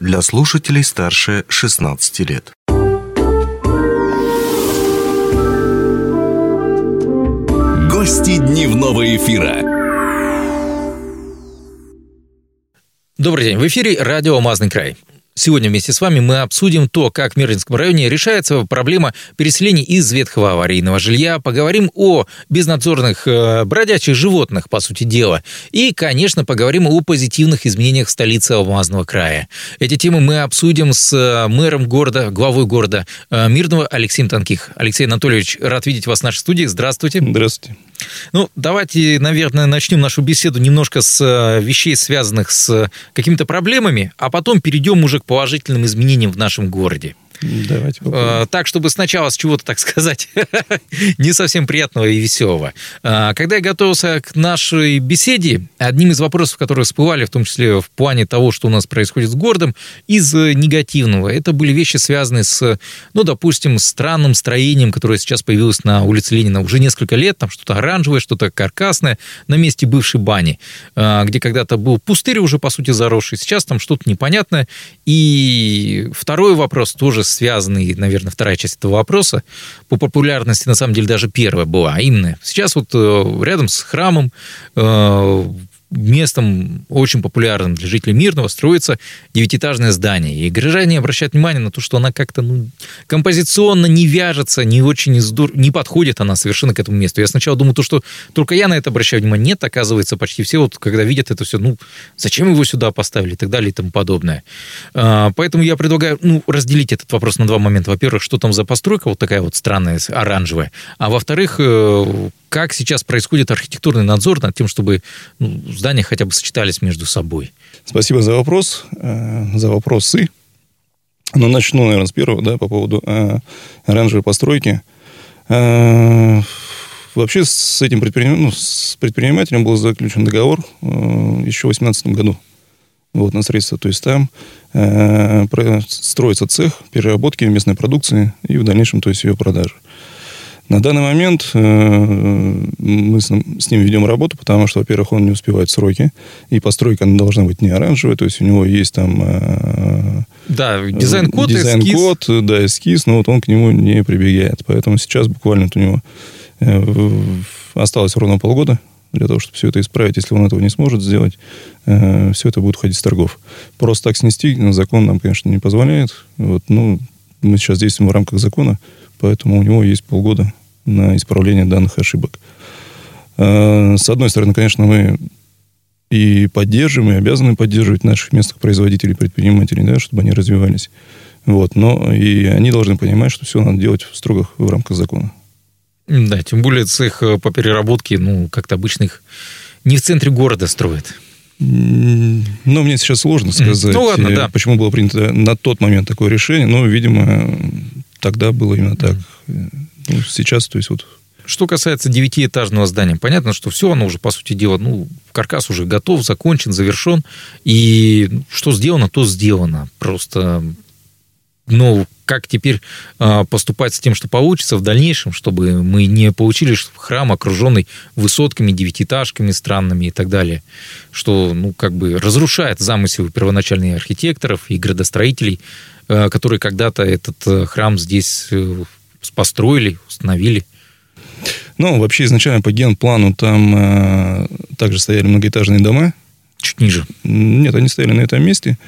для слушателей старше 16 лет. Гости дневного эфира. Добрый день, в эфире радио «Алмазный край». Сегодня вместе с вами мы обсудим то, как в Мерлинском районе решается проблема переселения из ветхого аварийного жилья, поговорим о безнадзорных э, бродячих животных, по сути дела, и, конечно, поговорим о позитивных изменениях в столице Алмазного края. Эти темы мы обсудим с э, мэром города, главой города э, Мирного Алексеем Танких. Алексей Анатольевич, рад видеть вас в нашей студии. Здравствуйте. Здравствуйте. Ну, давайте, наверное, начнем нашу беседу немножко с э, вещей, связанных с какими-то проблемами, а потом перейдем уже к положительным изменениям в нашем городе. Давайте попробуем. Э, Так, чтобы сначала с чего-то, так сказать, не совсем приятного и веселого. Э, Когда я готовился к нашей беседе, одним из вопросов, которые всплывали, в том числе в плане того, что у нас происходит с городом, из э, негативного, это были вещи, связанные с, ну, допустим, странным строением, которое сейчас появилось на улице Ленина уже несколько лет, там что-то оранжевое, что-то каркасное, на месте бывшей бани, э, где когда-то был пустырь уже, по сути, заросший, сейчас там что-то непонятное. И второй вопрос, тоже связанный, наверное, вторая часть этого вопроса, по популярности, на самом деле, даже первая была, а именно сейчас вот э, рядом с храмом э, местом очень популярным для жителей Мирного строится девятиэтажное здание. И горожане обращают внимание на то, что она как-то ну, композиционно не вяжется, не очень издур... не подходит она совершенно к этому месту. Я сначала думал, то, что только я на это обращаю внимание. Нет, оказывается, почти все, вот, когда видят это все, ну, зачем его сюда поставили и так далее и тому подобное. А, Поэтому я предлагаю ну, разделить этот вопрос на два момента. Во-первых, что там за постройка вот такая вот странная, оранжевая. А во-вторых, э, как сейчас происходит архитектурный надзор над тем, чтобы ну, здания хотя бы сочетались между собой? Спасибо за вопрос, э, за вопросы. Ну, начну, наверное, с первого, да, по поводу э, оранжевой постройки. Э, Вообще с этим предприним... ну, с предпринимателем был заключен договор э, еще в 2018 году вот, на строительство. То есть там э, строится цех переработки местной продукции и в дальнейшем, то есть ее продажи. На данный момент э, мы с, ним- с ним ведем работу, потому что, во-первых, он не успевает сроки, и постройка она должна быть не оранжевая, то есть у него есть там э, Да, дизайн-код, эскиз. дизайн-код, да, эскиз, но вот он к нему не прибегает. Поэтому сейчас буквально у него э, осталось ровно полгода для того, чтобы все это исправить. Если он этого не сможет сделать, все это будет ходить с торгов. Просто так снести закон нам, конечно, не позволяет. Вот, ну, мы сейчас действуем в рамках закона, поэтому у него есть полгода на исправление данных ошибок. Э, С одной стороны, конечно, мы и поддерживаем, и обязаны поддерживать наших местных производителей, предпринимателей, да, чтобы они развивались. Вот. Но и они должны понимать, что все надо делать в строго в рамках закона. Да, тем более цех э, по переработке, ну, как-то обычно их не в центре города строят. Ну, мне сейчас сложно сказать, Ну, ладно, э, да. почему было принято на тот момент такое решение. Но, видимо, тогда было именно так. Ну, сейчас, то есть вот Что касается девятиэтажного здания, понятно, что все оно уже, по сути дела, ну, каркас уже готов, закончен, завершен. И что сделано, то сделано. Просто, ну, как теперь а, поступать с тем, что получится в дальнейшем, чтобы мы не получили храм, окруженный высотками, девятиэтажками странными и так далее, что, ну, как бы разрушает замысел первоначальных архитекторов и градостроителей, э, которые когда-то этот э, храм здесь э, построили, установили. Ну, вообще изначально по генплану там э, также стояли многоэтажные дома. Чуть ниже. Нет, они стояли на этом месте.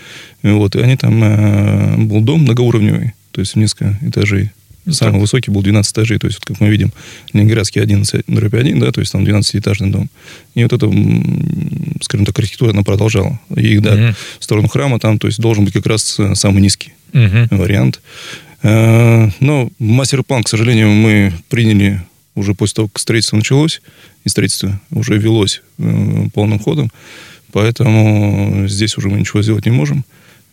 Вот, и они там... э, был дом многоуровневый, то есть несколько этажей. Самый так. высокий был 12 этажей, то есть, вот, как мы видим, Ленинградский 11 дробь 1, да, то есть там 12-этажный дом. И вот это, скажем так, архитектура, она продолжала. И, да, Мгм. в сторону храма там, то есть, должен быть как раз э, самый низкий Мгм. вариант. Э, Но мастер-план, к сожалению, мы приняли уже после того, как строительство началось, и строительство уже велось э, полным ходом, поэтому здесь уже мы ничего сделать не можем.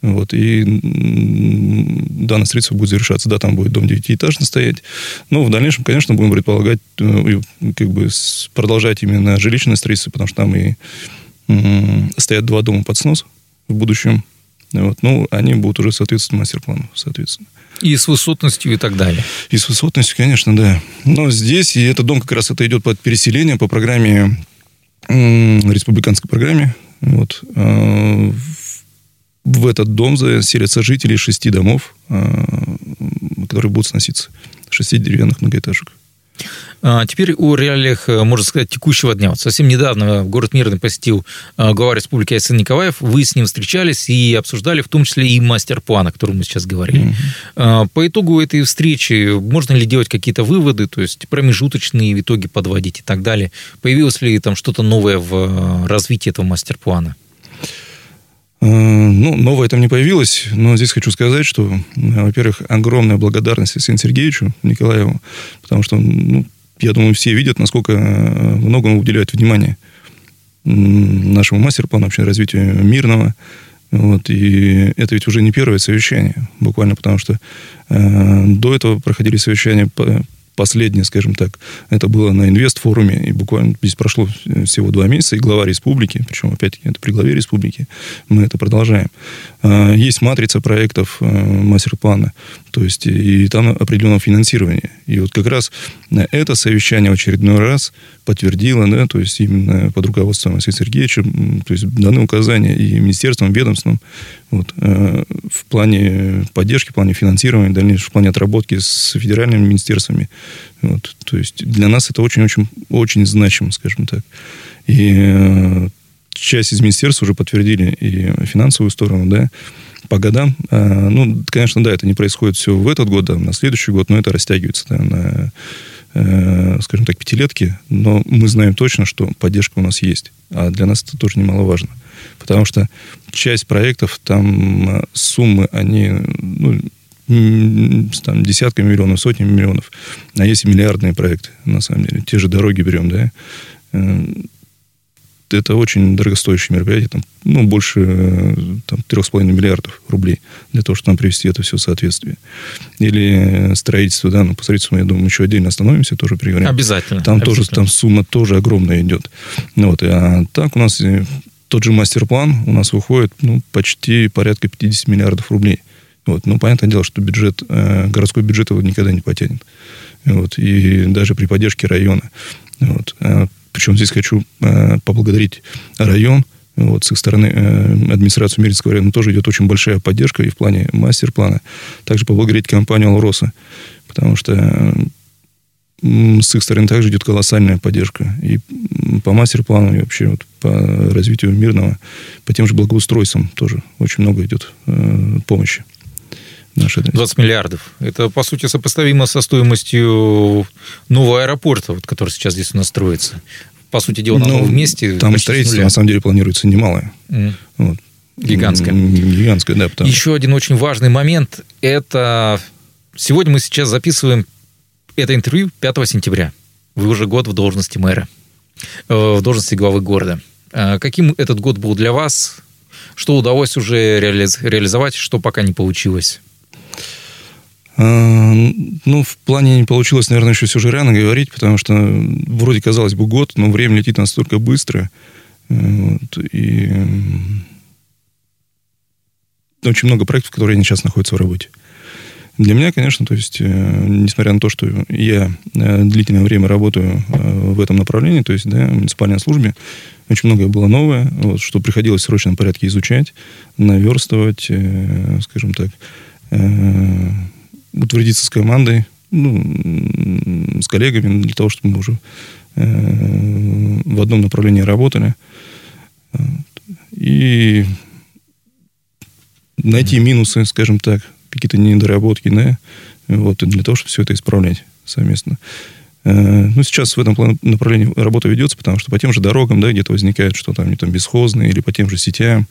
Вот, и данное строительство будет завершаться. Да, там будет дом девятиэтажный стоять. Но в дальнейшем, конечно, будем предполагать, э, как бы продолжать именно жилищное строительство, потому что там и стоят два дома под снос в будущем. Вот, ну, они будут уже соответствовать мастер-плану, соответственно. И с высотностью и так далее. И с высотностью, конечно, да. Но здесь, и этот дом как раз это идет под переселение по программе, республиканской программе. Вот. Э, в этот дом заселятся жители шести домов, которые будут сноситься. Шести деревянных многоэтажек. А, теперь о реалиях, э, можно сказать, текущего дня. Вот совсем недавно город Мирный посетил э, глава республики Айсен Николаев. Вы с ним встречались и обсуждали в том числе и мастер-план, о котором мы сейчас говорили. Mm-hmm. По итогу этой встречи можно ли делать какие-то выводы, то есть промежуточные итоги подводить и так далее? Появилось ли там что-то новое в развитии этого мастер-плана? Ну, новое там не появилось, но здесь хочу сказать, что, во-первых, огромная благодарность Алексею Сергеевичу Николаеву, потому что, ну, я думаю, все видят, насколько э, много он уделяет внимания нашему мастер-плану вообще развитию мирного. Вот, и это ведь уже не первое совещание, буквально потому что э, до этого проходили совещания по, последнее, скажем так, это было на инвест-форуме, и буквально здесь прошло всего два месяца, и глава республики, причем, опять-таки, это при главе республики, мы это продолжаем. А, есть матрица проектов э, мастер-плана, то есть и там определенное финансирование. И вот как раз это совещание в очередной раз подтвердило, да, то есть именно под руководством Алексея Сергеевича, то есть даны указания и министерствам, ведомствам вот, э, в плане поддержки, в плане финансирования, дальнейшем в плане отработки с федеральными министерствами. Вот, то есть для нас это очень-очень очень значимо, скажем так. И э, часть из министерств уже подтвердили и финансовую сторону, да, по годам. А, ну, конечно, да, это не происходит все в этот год, да, на следующий год, но это растягивается да, на, э, скажем так, пятилетки. Но мы знаем точно, что поддержка у нас есть. А для нас это тоже немаловажно. Потому что часть проектов, там э, суммы, они ну, там, десятками миллионов, сотнями миллионов. А есть и миллиардные проекты, на самом деле. Те же дороги берем, да. Э, это очень дорогостоящее мероприятие, там, ну, больше там, 3,5 миллиардов рублей для того, чтобы нам привести это все в соответствие. Или строительство, да, ну, по строительству, я думаю, еще отдельно остановимся, тоже переговорим. Обязательно. Там обязательно. тоже, там сумма тоже огромная идет. Ну, вот, а так у нас тот же мастер-план у нас выходит, ну, почти порядка 50 миллиардов рублей. Вот. Ну, понятное дело, что бюджет, э, городской бюджет его никогда не потянет. Вот. И даже при поддержке района. Вот. А причем здесь хочу э, поблагодарить район, вот, с их стороны э, администрацию Миринского района тоже идет очень большая поддержка и в плане мастер-плана. Также поблагодарить компанию «Алроса», потому что э, с их стороны также идет колоссальная поддержка. И по мастер-плану, и вообще вот по развитию мирного, по тем же благоустройствам тоже очень много идет э, помощи наши. 20 миллиардов. Это, по сути, сопоставимо со стоимостью нового аэропорта, вот, который сейчас здесь у нас строится. По сути дела, ну, новом месте. Там строительство, на самом деле, планируется немалое. Mm. Вот. Гигантское. Гигантское, да. Потому... Еще один очень важный момент. Это сегодня мы сейчас записываем это интервью 5 сентября. Вы уже год в должности мэра, э, в должности главы города. А каким этот год был для вас? Что удалось уже реализовать, что пока не получилось? А, ну, в плане не получилось, наверное, еще все же рано говорить, потому что вроде, казалось бы, год, но время летит настолько быстро. Э, вот, и очень много проектов, которые сейчас находятся в работе. Для меня, конечно, то есть, э, несмотря на то, что я э, длительное время работаю в этом направлении, то есть, да, в муниципальной службе, очень многое было новое, вот, что приходилось в срочном порядке изучать, наверстывать, скажем так, утвердиться с командой, ну, с коллегами, для того, чтобы мы уже э, в одном направлении работали. И найти минусы, скажем так, какие-то недоработки, да, вот, для того, чтобы все это исправлять совместно. Э, ну, сейчас в этом направлении работа ведется, потому что по тем же дорогам, да, где-то возникает что-то там, там бесхозные, или по тем же сетям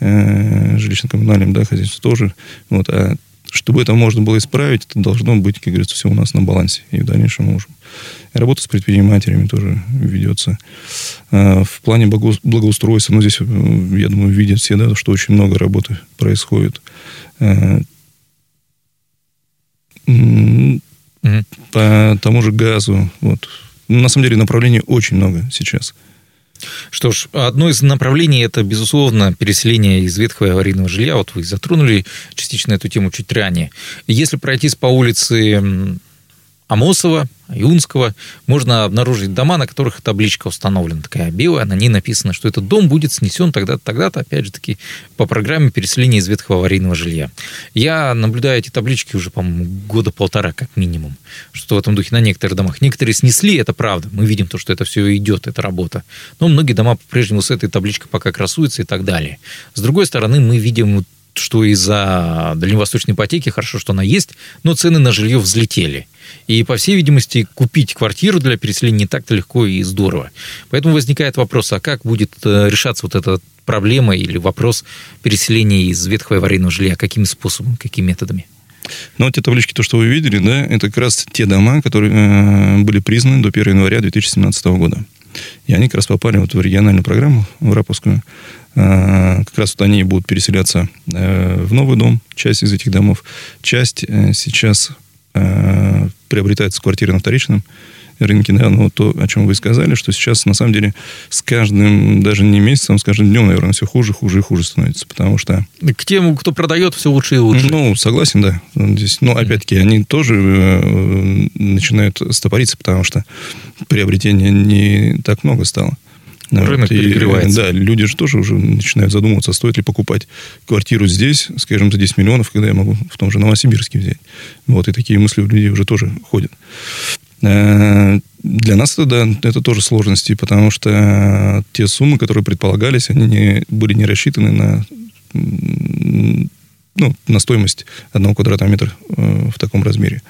э, жилищно-коммунальным, да, хозяйству тоже. Вот, а чтобы это можно было исправить, это должно быть, как говорится, все у нас на балансе. И в дальнейшем можем. И работа с предпринимателями тоже ведется. А, в плане благоустройства, ну, здесь, э, я думаю, видят все, да, что очень много работы происходит. Mm-hmm. По тому же газу. Вот. На самом деле направлений очень много сейчас. Что ж, одно из направлений это, безусловно, переселение из ветхого аварийного жилья. Вот вы затронули частично эту тему чуть ранее. Если пройтись по улице Амосова, Юнского можно обнаружить дома, на которых табличка установлена такая белая, на ней написано, что этот дом будет снесен тогда-то, тогда-то, опять же таки, по программе переселения из ветхого аварийного жилья. Я наблюдаю эти таблички уже, по-моему, года полтора как минимум, что в этом духе на некоторых домах. Некоторые снесли, это правда, мы видим то, что это все идет, эта работа. Но многие дома по-прежнему с этой табличкой пока красуются и так далее. С другой стороны, мы видим что из-за дальневосточной ипотеки, хорошо, что она есть, но цены на жилье взлетели. И, по всей видимости, купить квартиру для переселения не так-то легко и здорово. Поэтому возникает вопрос, а как будет э, решаться вот эта проблема или вопрос переселения из ветхого аварийного жилья? Каким способом, какими методами? Ну, вот те таблички, то, что вы видели, да, это как раз те дома, которые э, были признаны до 1 января 2017 года. И они как раз попали вот в региональную программу, в Раповскую. Э, как раз вот они будут переселяться э, в новый дом, часть из этих домов. Часть э, сейчас приобретается квартиры на вторичном рынке, да, но то, о чем вы сказали, что сейчас, на самом деле, с каждым, даже не месяцем, с каждым днем, наверное, все хуже, хуже и хуже становится, потому что... К тем, кто продает, все лучше и лучше. Ну, согласен, да. Здесь, но, опять-таки, они тоже э, начинают стопориться, потому что приобретения не так много стало. Рынок вот, перегревается. да, люди же тоже уже начинают задумываться, стоит ли покупать квартиру здесь, скажем, за 10 миллионов, когда я могу в том же Новосибирске взять. Вот, и такие мысли у людей уже тоже ходят. Э, для нас это, да, это тоже сложности, потому что те суммы, которые предполагались, они не, были не рассчитаны на, ну, на стоимость одного квадратного метра э, в таком размере.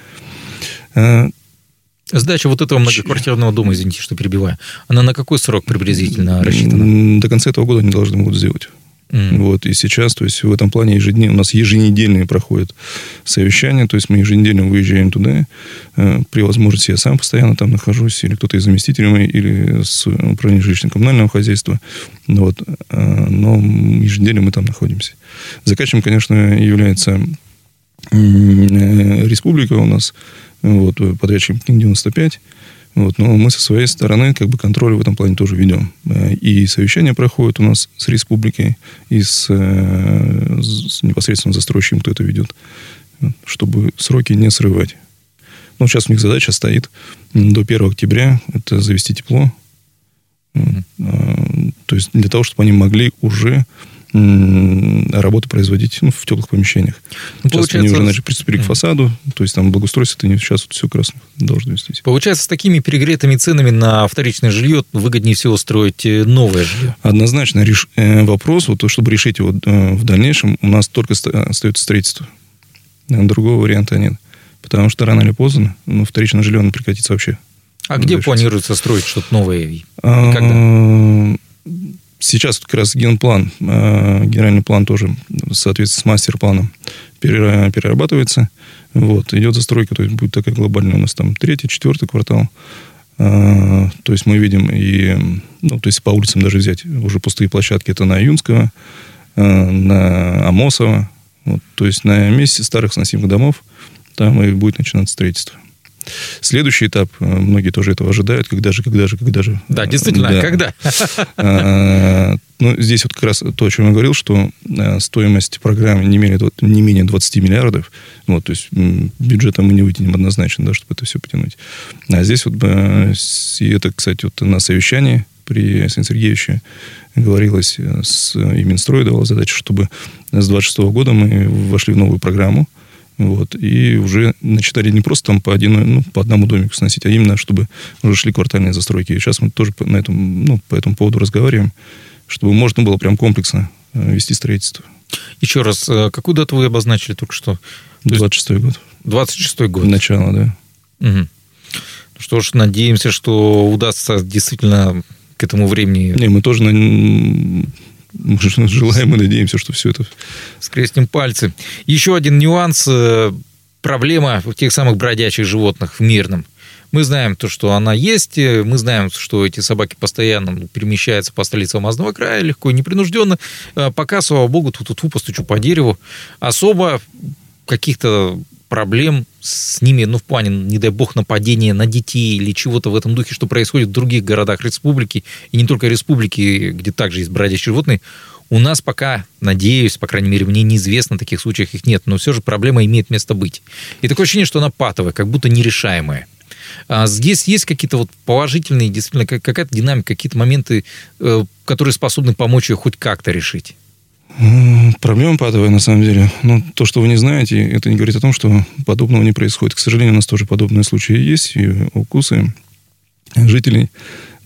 Сдача вот этого многоквартирного дома, извините, что перебиваю, она на какой срок приблизительно рассчитана? До конца этого года они должны будут сделать. Mm. Вот, и сейчас, то есть в этом плане ежедневно, у нас еженедельные проходят совещания, то есть мы еженедельно выезжаем туда, э, при возможности я сам постоянно там нахожусь, или кто-то из заместителей моих, или с управления жилищно-коммунального хозяйства, вот, э, но еженедельно мы там находимся. Заказчиком, конечно, является республика у нас, вот, подрядчик 95, вот, но мы со своей стороны как бы контроль в этом плане тоже ведем. Э, и совещания проходят у нас с республикой и с, э, с непосредственно застройщиком, кто это ведет, чтобы сроки не срывать. Ну, сейчас у них задача стоит до 1 октября это завести тепло. Mm-hmm. То есть для того, чтобы они могли уже работу производить ну, в теплых помещениях. Ну, сейчас получается... они уже начали приступили к фасаду, то есть там благоустройство это не сейчас вот все красно должно вестись. Получается, с такими перегретыми ценами на вторичное жилье выгоднее всего строить э, новое жилье? Однозначно реш... Э, вопрос, вот, чтобы решить его э, в дальнейшем, у нас только остается строительство. Другого варианта нет. Потому что рано или поздно ну, вторичное жилье прекратится вообще. А где планируется строить что-то новое? А, Когда? Сейчас как раз генплан, э, генеральный план тоже в соответствии с мастер-планом перерабатывается. Вот, идет застройка, то есть будет такая глобальная у нас там третий, четвертый квартал. Э, то есть мы видим и, ну, то есть по улицам даже взять уже пустые площадки, это на Юнского, э, на Амосова, вот, то есть на месте старых сносимых домов там и будет начинаться строительство. Следующий этап, э, многие тоже этого ожидают, когда же, когда же, когда же. Да, действительно, да. когда? А, ну, здесь вот как раз то, о чем я говорил, что э, стоимость программы не менее, не менее 20 миллиардов, вот, то есть бюджета мы не вытянем однозначно, да, чтобы это все потянуть. А здесь вот, э, и это, кстати, вот на совещании при Александре Сергеевиче говорилось с и Минстрой давала задачу, чтобы с 26 года мы вошли в новую программу, вот, и уже начитали не просто там по, один, ну, по одному домику сносить, а именно, чтобы уже шли квартальные застройки. И сейчас мы тоже на этом, ну, по этому поводу разговариваем, чтобы можно было прям комплексно э, вести строительство. Еще раз, э, какую дату вы обозначили только что? 26-й год. 26-й год. Начало, да. Угу. Что ж, надеемся, что удастся действительно к этому времени... Не, мы тоже желаем и надеемся, что все это... Скрестим пальцы. Еще один нюанс. Э, проблема тех самых бродячих животных в мирном. Мы знаем то, что она есть, э, мы знаем, что эти собаки постоянно перемещаются по столице Алмазного края, легко и непринужденно. Э, пока, слава богу, тут тут постучу по дереву. Особо каких-то проблем с ними, ну, в плане, не дай бог, нападения на детей или чего-то в этом духе, что происходит в других городах республики, и не только республики, где также есть бродячие животные, у нас пока, надеюсь, по крайней мере, мне неизвестно, таких случаев их нет, но все же проблема имеет место быть. И такое ощущение, что она патовая, как будто нерешаемая. А здесь есть какие-то вот положительные, действительно, какая-то динамика, какие-то моменты, э, которые способны помочь ее хоть как-то решить? Проблема патовая, на самом деле. Но то, что вы не знаете, это не говорит о том, что подобного не происходит. К сожалению, у нас тоже подобные случаи есть, и укусы жителей.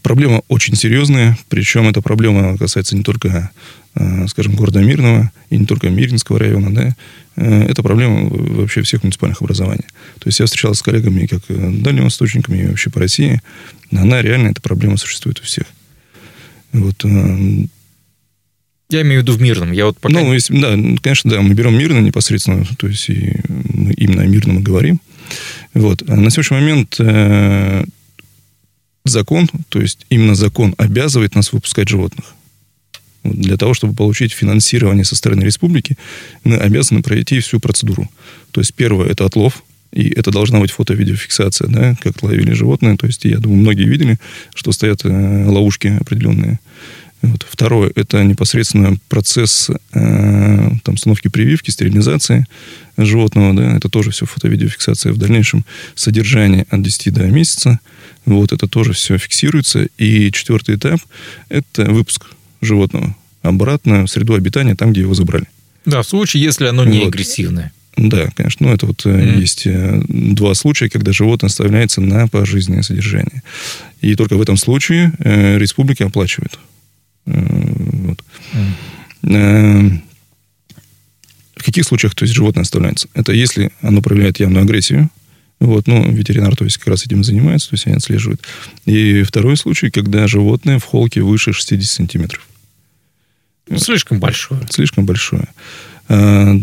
Проблема очень серьезная, причем эта проблема касается не только, э, скажем, города Мирного и не только Мирнинского района, да, э, это проблема вообще всех муниципальных образований. То есть я встречался с коллегами как дальневосточниками и вообще по России. Она реально, эта проблема существует у всех. Вот, э, я имею в виду в мирном. Я вот пока... Ну, если, да, конечно, да, мы берем мирно непосредственно, то есть и мы именно о мирном и говорим. Вот. А на сегодняшний момент э, закон, то есть именно закон обязывает нас выпускать животных. Вот для того, чтобы получить финансирование со стороны республики, мы обязаны пройти всю процедуру. То есть первое – это отлов, и это должна быть фото-видеофиксация, да, как ловили животные. То есть, я думаю, многие видели, что стоят э, ловушки определенные. Вот. Второе – это непосредственно процесс э, там, установки прививки, стерилизации животного. Да, это тоже все фото-видеофиксация. В дальнейшем содержание от 10 до месяца. Вот это тоже все фиксируется. И четвертый этап – это выпуск животного обратно в среду обитания, там, где его забрали. Да, в случае, если оно не вот. агрессивное. Да, конечно. Ну, это вот mm. есть э, два случая, когда животное оставляется на пожизненное содержание. И только в этом случае э, республика оплачивает вот. Mm. В каких случаях то есть, животное оставляется? Это если оно проявляет явную агрессию, вот, ну, ветеринар, то есть, как раз этим занимается, то есть, они отслеживают. И второй случай, когда животное в холке выше 60 сантиметров. Слишком большое. Слишком большое. А,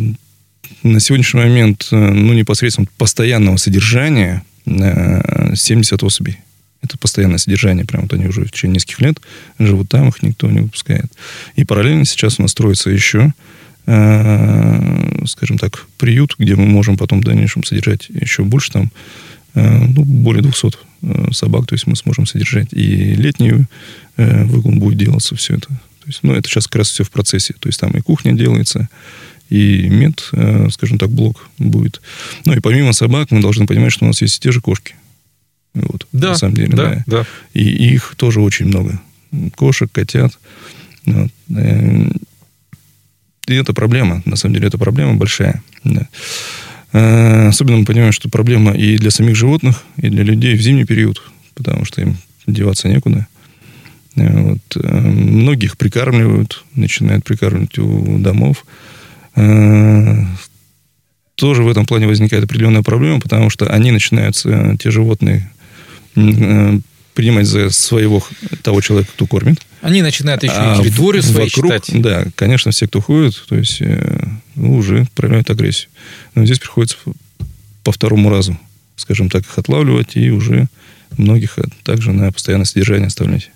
на сегодняшний момент, э, ну, непосредственно постоянного содержания 70 э, особей. Это постоянное содержание, прям вот они уже в течение нескольких лет живут там, их никто не выпускает. И параллельно сейчас у нас строится еще, э, скажем так, приют, где мы можем потом в дальнейшем содержать еще больше, там, э, ну, более 200 э, собак, то есть мы сможем содержать. И летний э, выгул будет делаться все это. То есть, ну, это сейчас как раз все в процессе. То есть там и кухня делается, и мед, э, скажем так, блок будет. Ну и помимо собак мы должны понимать, что у нас есть те же кошки. Вот, да, на самом деле, да, да. да. И их тоже очень много. Кошек, котят. Вот. Э, и это проблема. На самом деле, это проблема большая. Да. Э, особенно мы понимаем, что проблема и для самих животных, и для людей в зимний период, потому что им деваться некуда. Э, вот. Многих прикармливают, начинают прикармливать у домов тоже в этом плане возникает определенная проблема, потому что они начинают, те животные, принимать за своего того человека, кто кормит. Они начинают еще а и территорию свою вокруг, считать. Да, конечно, все, кто ходит, то есть э, ну, уже проявляют агрессию. Но здесь приходится по второму разу, скажем так, их отлавливать и уже многих также на постоянное содержание оставлять.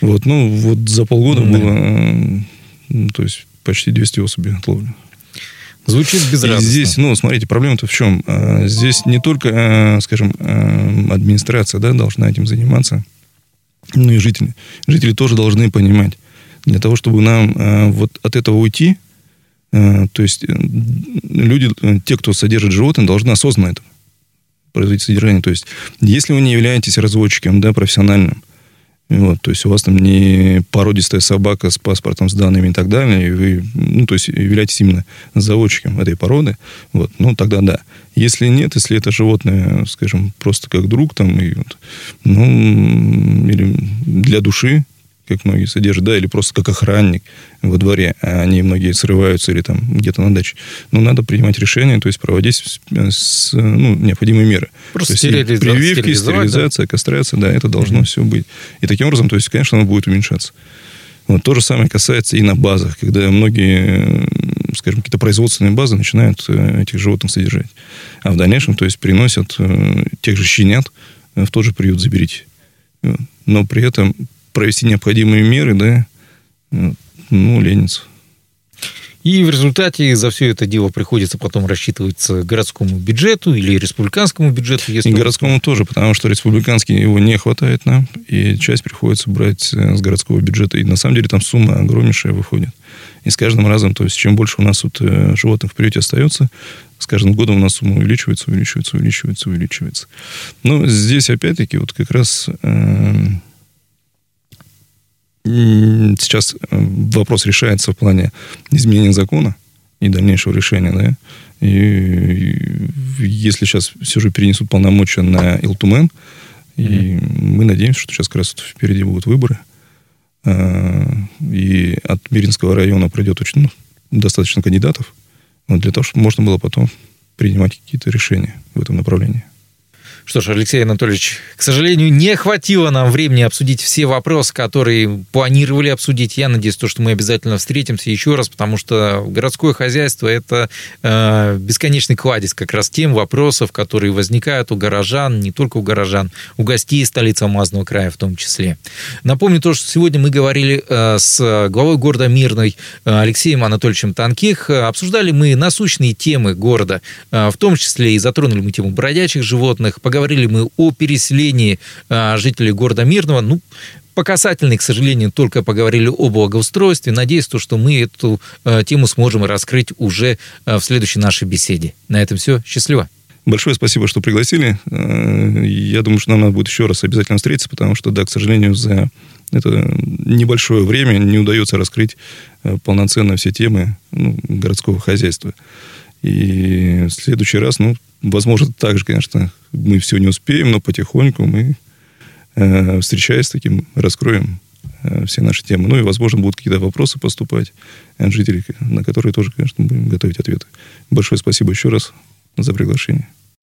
Вот, ну, вот за полгода mm было, то есть почти 200 особей отловлено. Звучит безрадостно. И здесь, ну, смотрите, проблема-то в чем? А, здесь не только, а, скажем, а, администрация да, должна этим заниматься, но и жители. Жители тоже должны понимать, для того, чтобы нам вот от этого уйти, то есть э, люди, те, кто содержит животных, должны осознанно это производить содержание. То есть, если вы не являетесь разводчиком, да, профессиональным, вот, то есть у вас там не породистая собака с паспортом, с данными и так далее, и вы, ну, то есть являетесь именно заводчиком этой породы, вот, ну, тогда да. Если нет, если это животное, скажем, просто как друг, там, и, вот, ну, или для души, как многие содержат, да, или просто как охранник во дворе, а они многие срываются или там где-то на даче. Но надо принимать решение, то есть проводить с, ну, необходимые меры. Просто то есть, прививки, стерилизация, да? кастрация, да, это должно mm-hmm. все быть. И таким образом, то есть, конечно, оно будет уменьшаться. Вот, то же самое касается и на базах, когда многие, скажем, какие-то производственные базы начинают э, этих животных содержать. А в дальнейшем, то есть, приносят э, тех же щенят в тот же приют заберите. Но при этом провести необходимые меры, да, ну, ленится. И в результате за все это дело приходится потом рассчитываться городскому бюджету или республиканскому бюджету. Если и городскому тоже, потому что республиканский его не хватает нам, и часть приходится брать э, с городского бюджета. И на самом деле там сумма огромнейшая выходит. И с каждым разом, то есть чем больше у нас вот э, животных в приюте остается, С каждым годом у нас сумма увеличивается, увеличивается, увеличивается, увеличивается. Но здесь, опять-таки, вот как раз э, сейчас э, вопрос решается в плане изменения закона и дальнейшего решения, да. И, если сейчас все же перенесут полномочия на Илтумен, и mm-hmm. мы надеемся, что сейчас как раз впереди будут выборы, э, и от Миринского района пройдет очень ну, достаточно кандидатов, но для того, чтобы можно было потом принимать какие-то решения в этом направлении. Что ж, Алексей Анатольевич, к сожалению, не хватило нам времени обсудить все вопросы, которые планировали обсудить. Я надеюсь, то, что мы обязательно встретимся еще раз, потому что городское хозяйство – это э, бесконечный кладезь как раз тем вопросов, которые возникают у горожан, не только у горожан, у гостей столицы Алмазного края в том числе. Напомню то, что сегодня мы говорили э, с главой города Мирной э, Алексеем Анатольевичем Танких. Обсуждали мы насущные темы города, э, в том числе и затронули мы тему бродячих животных, Поговорили мы о переселении а, жителей города Мирного. Ну, по к сожалению, только поговорили о благоустройстве. Надеюсь, то, что мы эту э, тему сможем раскрыть уже э, в следующей нашей беседе. На этом все. Счастливо. Большое спасибо, что пригласили. Э, я думаю, что нам надо будет еще раз обязательно встретиться, потому что, да, к сожалению, за это небольшое время не удается раскрыть полноценно все темы ну, городского хозяйства. И в следующий раз, ну, возможно, так же, конечно, мы все не успеем, но потихоньку мы, э, встречаясь с таким, раскроем э, все наши темы. Ну и, возможно, будут какие-то вопросы поступать от жителей, на которые тоже, конечно, будем готовить ответы. Большое спасибо еще раз за приглашение.